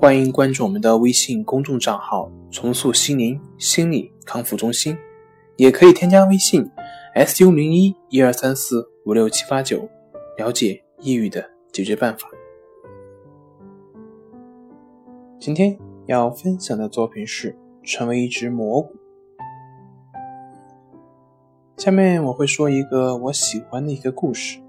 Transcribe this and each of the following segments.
欢迎关注我们的微信公众账号“重塑心灵心理康复中心”，也可以添加微信 “su 零一一二三四五六七八九”，了解抑郁的解决办法。今天要分享的作品是《成为一只蘑菇》。下面我会说一个我喜欢的一个故事。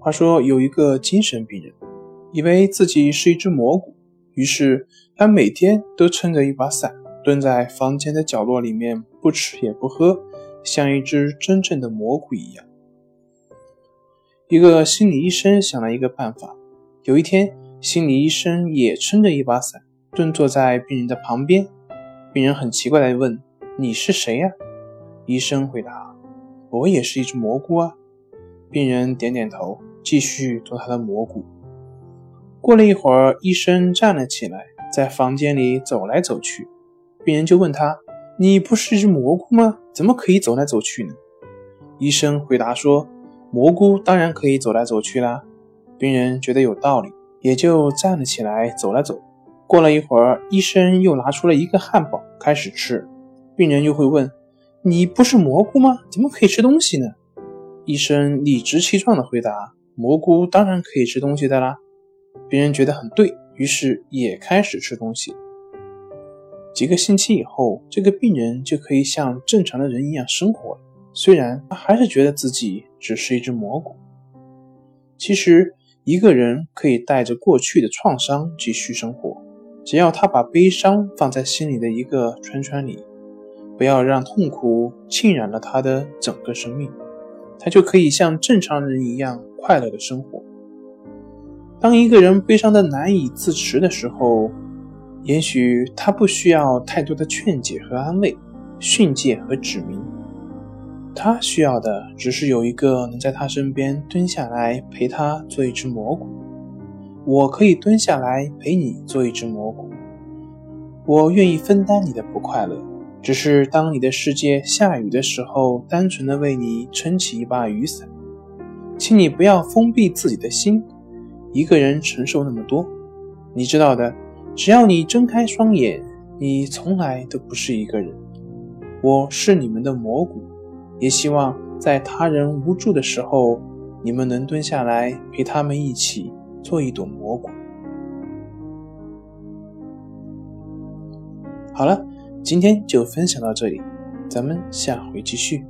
话说有一个精神病人。以为自己是一只蘑菇，于是他每天都撑着一把伞，蹲在房间的角落里面，不吃也不喝，像一只真正的蘑菇一样。一个心理医生想了一个办法。有一天，心理医生也撑着一把伞，蹲坐在病人的旁边。病人很奇怪地问：“你是谁呀？”医生回答：“我也是一只蘑菇啊。”病人点点头，继续做他的蘑菇。过了一会儿，医生站了起来，在房间里走来走去。病人就问他：“你不是一只蘑菇吗？怎么可以走来走去呢？”医生回答说：“蘑菇当然可以走来走去啦。”病人觉得有道理，也就站了起来，走了走。过了一会儿，医生又拿出了一个汉堡，开始吃。病人又会问：“你不是蘑菇吗？怎么可以吃东西呢？”医生理直气壮地回答：“蘑菇当然可以吃东西的啦。”别人觉得很对，于是也开始吃东西。几个星期以后，这个病人就可以像正常的人一样生活了。虽然他还是觉得自己只是一只蘑菇。其实，一个人可以带着过去的创伤继续生活，只要他把悲伤放在心里的一个圈圈里，不要让痛苦浸染了他的整个生命，他就可以像正常人一样快乐的生活。当一个人悲伤的难以自持的时候，也许他不需要太多的劝解和安慰、训诫和指明，他需要的只是有一个能在他身边蹲下来陪他做一只蘑菇。我可以蹲下来陪你做一只蘑菇，我愿意分担你的不快乐，只是当你的世界下雨的时候，单纯的为你撑起一把雨伞，请你不要封闭自己的心。一个人承受那么多，你知道的。只要你睁开双眼，你从来都不是一个人。我是你们的蘑菇，也希望在他人无助的时候，你们能蹲下来陪他们一起做一朵蘑菇。好了，今天就分享到这里，咱们下回继续。